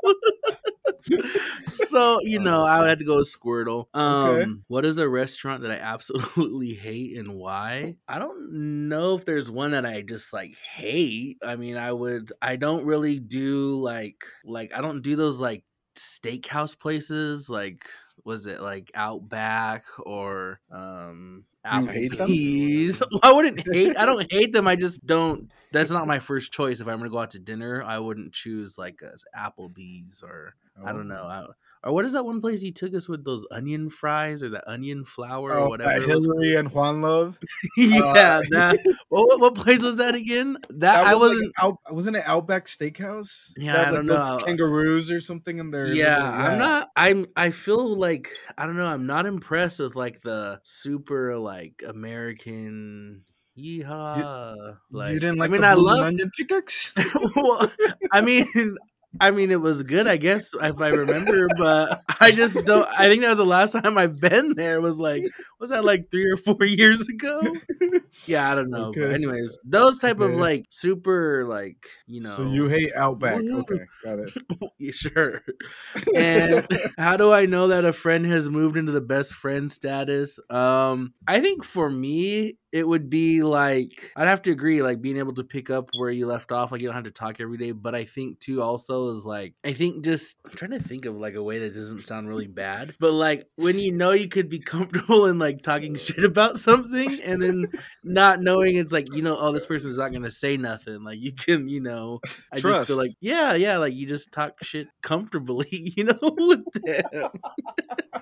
*laughs* so you know, I would have to go with Squirtle. Um, Okay. what is a restaurant that I absolutely *laughs* hate and why? I don't know if there's one that I just like hate. I mean, I would. I don't really do like like I don't do those like steakhouse places like was it like Outback or um You hate them? Applebee's? *laughs* I wouldn't hate. I don't *laughs* hate them. I just don't. That's not my first choice. If I'm gonna go out to dinner, I wouldn't choose like a Applebee's or I Oh. don't know. I, or what is that one place he took us with those onion fries or the onion flour Oh, or whatever? Hillary and Juan Love. *laughs* yeah, Uh, that. *laughs* What, what, place was that again? That, That I was like wasn't. Out, wasn't it Outback Steakhouse? Yeah, I like, don't know. Kangaroos or something in there. yeah, I'm not. I'm. I feel like I don't know. I'm not impressed with like the super like American. Yeehaw! like you didn't like I mean, the I love. onion chickens? *laughs* well, I mean, I mean, it was good, I guess, if I remember. But I just don't. I think that was the last time I've been there. Was like, was that like three or four *laughs* years ago? Yeah, I don't know. But anyways, those type of like super like you know. So you hate Outback. Okay, got it. *laughs* Sure. And how do I know that a friend has moved into the best friend status? Um, I think for me, it would be like I'd have to agree, like being able to pick up where you left off, like you don't have to talk every day. But I think too also is like I think just I'm trying to think of like a way that doesn't sound really bad, but like when you know you could be *laughs* comfortable in like talking shit about something and then not knowing it's like you know oh this person's not gonna say nothing like you can you know I Trust. just feel like yeah yeah like you just talk shit comfortably *laughs* you know with them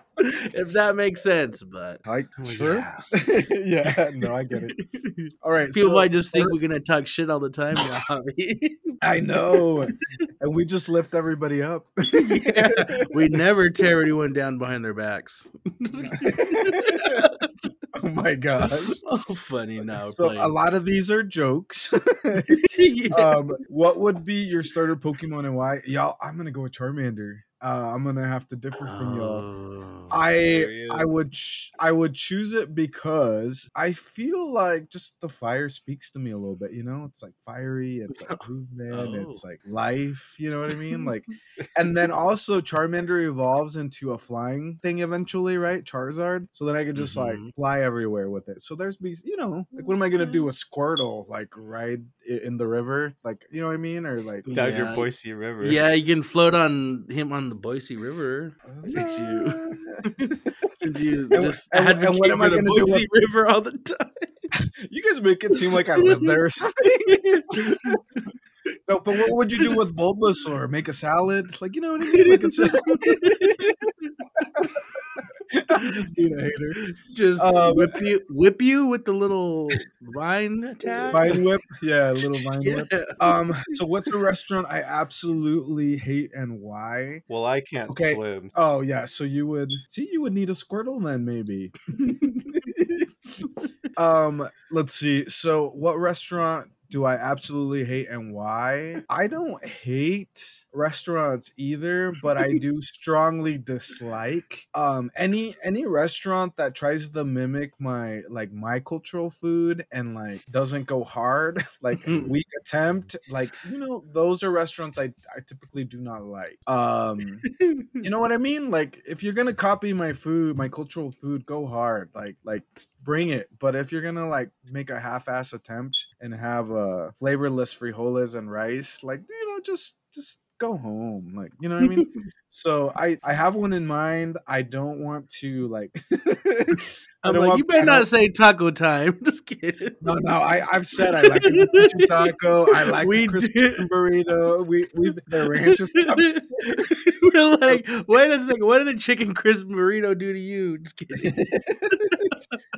*laughs* if that makes sense but I sure yeah. *laughs* yeah no I get it *laughs* all right people so, might just think we're gonna talk shit all the time *laughs* I know and we just lift everybody up yeah. we never tear anyone down behind their backs oh my gosh. Oh, funny now. So playing. a lot of these are jokes. yeah. um, what would be your starter Pokemon and why? Y'all, I'm gonna go with Charmander uh, I'm gonna have to differ from y'all. Oh, I I would ch- I would choose it because I feel like just the fire speaks to me a little bit. You know, it's like fiery, it's like *laughs* movement, oh. it's like life. You know what I mean? Like, *laughs* and then also Charmander evolves into a flying thing eventually, right? Charizard. So then I could just mm-hmm. like fly everywhere with it. So there's be you know like what am I gonna do? with Squirtle like ride in the river, like you know what I mean, or like down yeah. your Boise River. Yeah, you can float on him on the Boise River uh, since you *laughs* since you just and, and what am I going to do with River all the time? *laughs* you guys make it seem like I live there or something. *laughs* no, but what would you do with Bulbasaur? Make a salad? Like you know what I mean? Like it's just *laughs* being a hater. Just um, whip you, whip you with the little vine tag. Vine whip, yeah, a little vine yeah. whip. Um, so what's a restaurant I absolutely hate and why? Well, I can't okay. swim. Oh yeah, so you would see, you would need a Squirtle then, maybe. *laughs* um, let's see. So, what restaurant do I absolutely hate and why? I don't hate restaurants either, but I *laughs* do strongly dislike um any any restaurant that tries to mimic my like my cultural food and like doesn't go hard, *laughs* like weak attempt, like you know, those are restaurants I I typically do not like. Um you know *laughs* what I mean? Like if you're to copy my food, my cultural food, go hard. Like like bring it. But if you're to like make a half-ass attempt and have a uh, flavorless frijoles and rice. Like, you know, just just go home. Like, you know what I mean? *laughs* so I I have one in mind. I don't want to like *laughs* I'm like, want, you better not say taco time. *laughs* Just kidding. No, no, I, I've said I like a taco. I like we crispy burrito. We we've the ranch *laughs* We're like, wait a second. What did a chicken crisp burrito do to you? Just kidding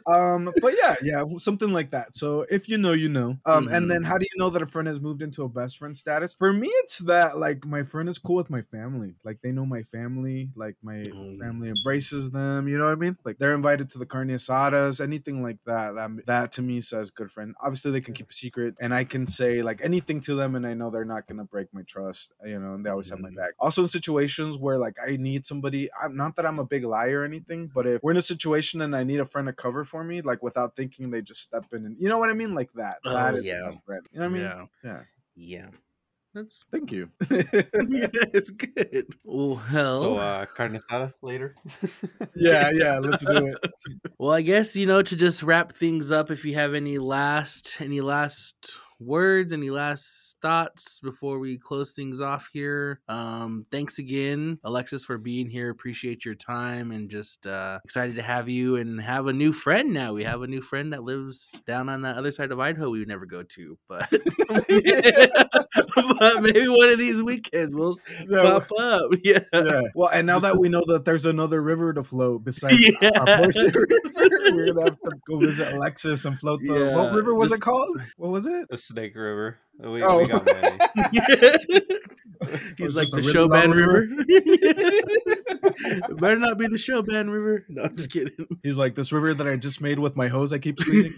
um, but yeah, yeah, something like that. So if you know, you know. Um, mm-hmm. and then mm-hmm. how do you know that a friend has moved into a best friend status? For me, it's that like my friend is cool with my family. Like they know my family. Like my mm. family embraces them. You know what I mean? Like they're invited to the carne asadas, anything like that. That that to me says good friend. Obviously, they can keep a secret, and I can say like anything to them, and I know they're not gonna break my trust. You know, and they always mm. have my mm-hmm. back. Also, in situations where like I need somebody, I'm not that I'm a big liar or anything, but if we're in a situation and I need a friend to cover for me, like without thinking, they just step in and you know what I mean, like that. Oh, that is yeah. best friend. You know what I mean? Yeah. Yeah. Yeah. That's thank you. yeah, *laughs* it's good. Oh hell. So uh carne asada later. *laughs* yeah, yeah, let's do it. Well, I guess you know to just wrap things up. If you have any last, any last words, any last thoughts before we close things off here? Um, thanks again, Alexis, for being here. Appreciate your time and just uh, excited to have you and have a new friend now. We have a new friend that lives down on that other side of Idaho we would never go to, but, *laughs* but maybe one of these weekends we'll yeah. pop up. *laughs* Yeah. yeah. Well, and now that we know that there's another river to float besides *laughs* yeah. River, we're gonna have to go visit Alexis and float the yeah. what river was just, it called? What was it? The Snake River. We, oh. we got many. *laughs* He's like the Showban River. river. *laughs* Better not be the Showban River. No, I'm just kidding. He's like this river that I just made with my hose. I keep *laughs* squeezing.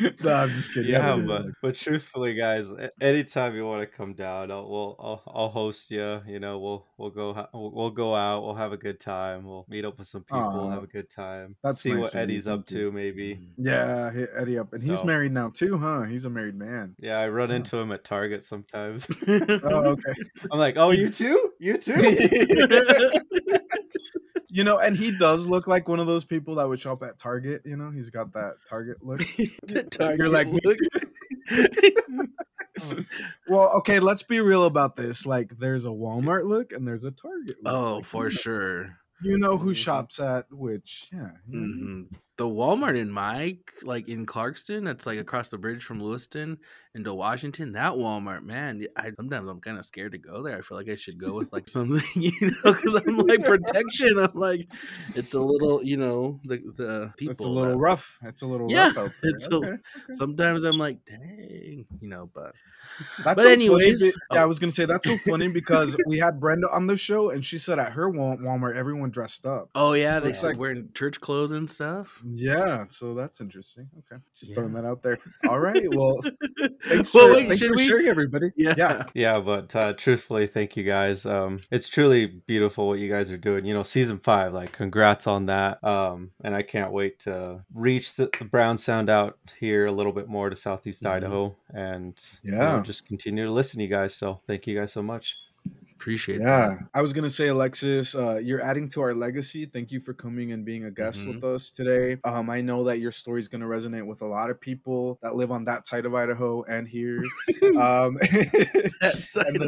*laughs* no, I'm just kidding. Yeah, but but truthfully, guys, anytime you want to come down, I'll we'll I'll, I'll host you. You know, we'll we'll go we'll, we'll go out. We'll have a good time. We'll meet up with some people. Aww, we'll have a good time. That's see nice what Eddie's up to, maybe. Mm-hmm. Mm-hmm. Yeah, Eddie up, and so. he's married now too, huh? He's a married man. Yeah, I run into him at Target sometimes. *laughs* oh, okay. I'm like, oh, you too? You too? *laughs* You know, and he does look like one of those people that would shop at Target. You know, he's got that Target look. *laughs* target You're like, look. *laughs* well, okay, let's be real about this. Like, there's a Walmart look and there's a Target look. oh, Like, for you know- sure. You know who Mhm. shops at which? Yeah. you know. hmm The Walmart in Mike, like in Clarkston, that's like across the bridge from Lewiston into Washington. That Walmart, man, I sometimes I'm kind of scared to go there. I feel like I should go with like *laughs* something, you know, because I'm *laughs* like protection. I'm like, it's a little, you know, the the people. It's a little that- rough. It's a little Yeah, rough out *laughs* there. it's a- Okay. Sometimes I'm like, dang, you know, but That's But so anyways- funny. be- yeah, I oh. was gonna say that's so funny because we had Brenda on the show and she said at her Walmart everyone dressed up. oh yeah, So they like- wearing church clothes and stuff. Yeah, so that's interesting. Okay, just throwing that out there. All right, well, *laughs* thanks Well, for wait, thanks for we- sharing, everybody. Yeah. yeah. *laughs* Yeah, but uh, truthfully, thank you guys. Um, it's truly beautiful what you guys are doing. You know, season five, like, congrats on that. Um, and I can't wait to reach the, the Brown Sound out here a little bit more to Southeast Mhm. Idaho and you know, Yeah. just continue to listen to you guys. So thank you guys so much. Appreciate Yeah, I was gonna say, Alexis, uh, you're adding to our legacy. Thank you for coming and being a guest Mm-hmm. with us today. Um, I know that your story is gonna resonate with a lot of people that live on that side of Idaho and here. *laughs* um, *laughs* that. side of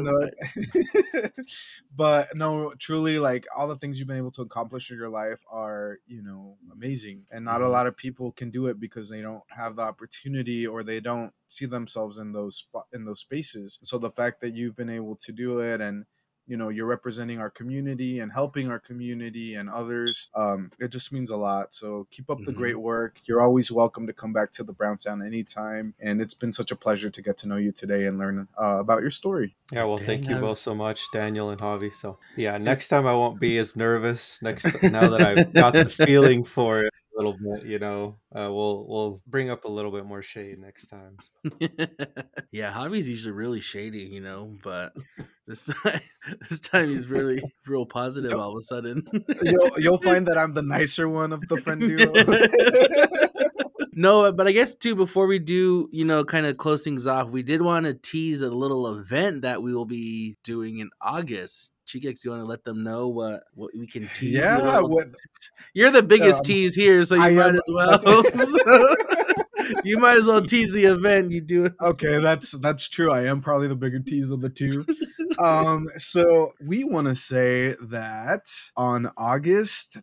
*laughs* but no, truly, like all the things you've been able to accomplish in your life are, you know, amazing. And not a Mhm. lot of people can do it because they don't have the opportunity or they don't see themselves in those spot in those spaces. So the fact that you've been able to do it and you know you're representing our community and helping our community and others um it just means a lot so keep up the Mhm. great work you're always welcome to come back to the brown sound anytime and it's been such a pleasure to get to know you today and learn uh, about your story Yeah, well, thank Dang, you I've- both so much, Daniel and Javi. So yeah, next time I won't be as nervous. Next *laughs* now that I've got the feeling for it a little bit, you know, uh, we'll we'll bring up a little bit more shade next time. So. *laughs* yeah, Javi's usually really shady, you know, but *laughs* this time, *laughs* this time he's really *laughs* real positive all of a sudden. you'll you'll *laughs* find that I'm the nicer one of the friend duo. no, but I guess too before we do, you know, kind of close things off, we did want to tease a little event that we will be doing in August. Chikex, you want to let them know what what we can tease? Yeah, what- you're the biggest Um, tease here, so you I might am- as well. You might as well tease the event. You do it. okay, that's that's true. I am probably the bigger tease of the two. Um, so we want to say that on August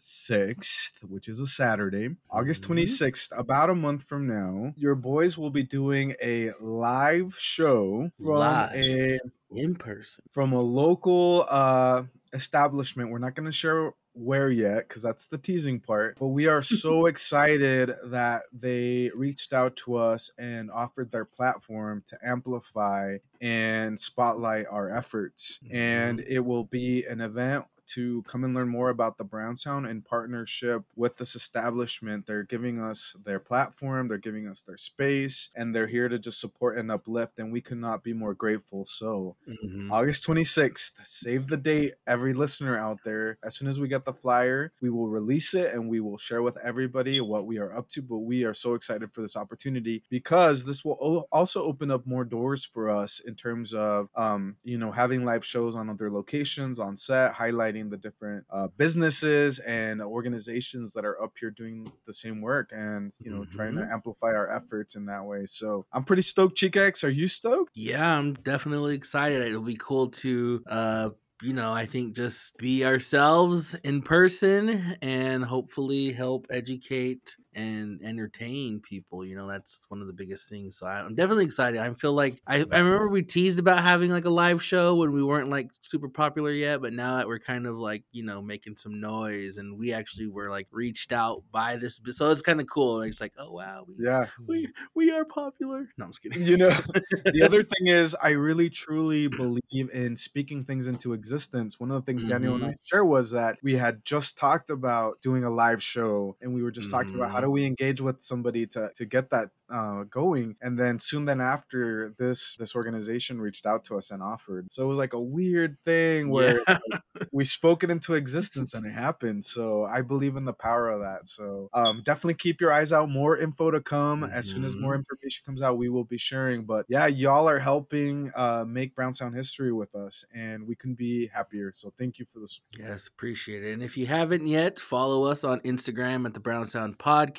26th, which is a Saturday, August Mhm. 26th, about a month from now, your boys will be doing a live show from Live. a in person. from a local uh establishment. We're not going to share where yet because that's the teasing part. But we are *laughs* so excited that they reached out to us and offered their platform to amplify and spotlight our efforts. And mm-hmm. it will be an event to come and learn more about the Brown Sound in partnership with this establishment. They're giving us their platform, they're giving us their space, and they're here to just support and uplift. And we could not be more grateful. So, Mhm. August 26th. Save the date, every listener out there. As soon as we get the flyer, we will release it and we will share with everybody what we are up to. But we are so excited for this opportunity because this will also open up more doors for us in terms of, um, you know, having live shows on other locations on set, highlighting the different uh, businesses and organizations that are up here doing the same work and, you know, trying to amplify our efforts in that way. So I'm pretty stoked, Chica Are you stoked? Yeah, I'm definitely excited. It'll be cool to uh you know, I think just be ourselves in person and hopefully help educate and entertain people. You know, that's one of the biggest things. So I'm definitely excited. I feel like I, I remember we teased about having like a live show when we weren't like super popular yet, but now that we're kind of like, you know, making some noise and we actually were like reached out by this. So it's kind of cool. It's like, oh, wow. We, Yeah. we, we are popular. No, I'm just kidding. you know *laughs* the other thing is i really truly believe in speaking things into existence one of the things daniel and i mm-hmm. share was that we had just talked about doing a live show and we were just talking about how do we engage with somebody to to get that uh, going? And then soon then after, this this organization reached out to us and offered. So it was like a weird thing where yeah. like, *laughs* we spoke it into existence and it happened. So I believe in the power of that. So um, definitely keep your eyes out. More info to come. Mm-hmm. As soon as more mm-hmm. information comes out, we will be sharing. But yeah, y'all are helping uh, make Brown Sound history with us, and we couldn't be happier. So thank you for this. Yes, appreciate it. And if you haven't yet, follow us on Instagram at the Brown Sound Podcast,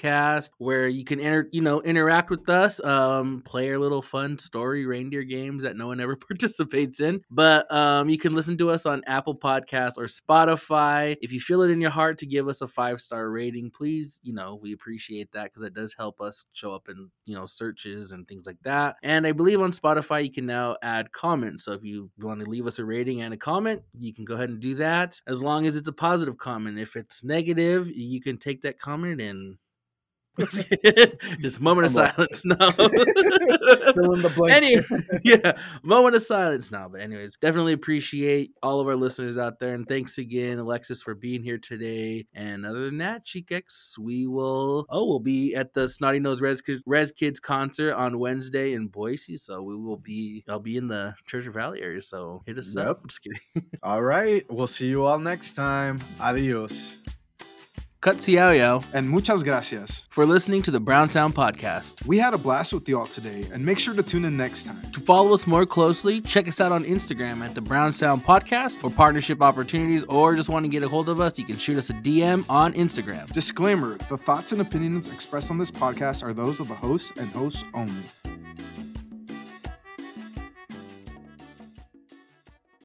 where you can enter, you know, interact with us, um, play our little fun story reindeer games that no one ever *laughs* participates in. But um, you can listen to us on Apple Podcasts or Spotify. If you feel it in your heart to give us a five star rating, please, you know, we appreciate that because it does help us show up in, you know, searches and things like that. And I believe on Spotify, you can now add comments. So if you want to leave us a rating and a comment, you can go ahead and do that as long as it's a positive comment. If it's negative, you can take that comment and *laughs* just *laughs* *laughs* moment of silence. No. Fill in the blank. Anyway, yeah, moment of silence now. But anyways, definitely appreciate all of our listeners out there, and thanks again, Alexis, for being here today. And other than that, Chiquex, we will. Oh, we'll be at the Snotty Nose Rez, Rez Kids concert on Wednesday in Boise. So we will be. I'll be in the Treasure Valley area. So hit us yep. up. I'm just kidding. all right, we'll see you all next time. Adios. Cutsiao and muchas gracias for listening to the Brown Sound Podcast. We had a blast with y'all today, and make sure to tune in next time. To follow us more closely, check us out on Instagram at the Brown Sound Podcast for partnership opportunities, or just want to get a hold of us, you can shoot us a DM on Instagram. Disclaimer: The thoughts and opinions expressed on this podcast are those of the hosts and hosts only.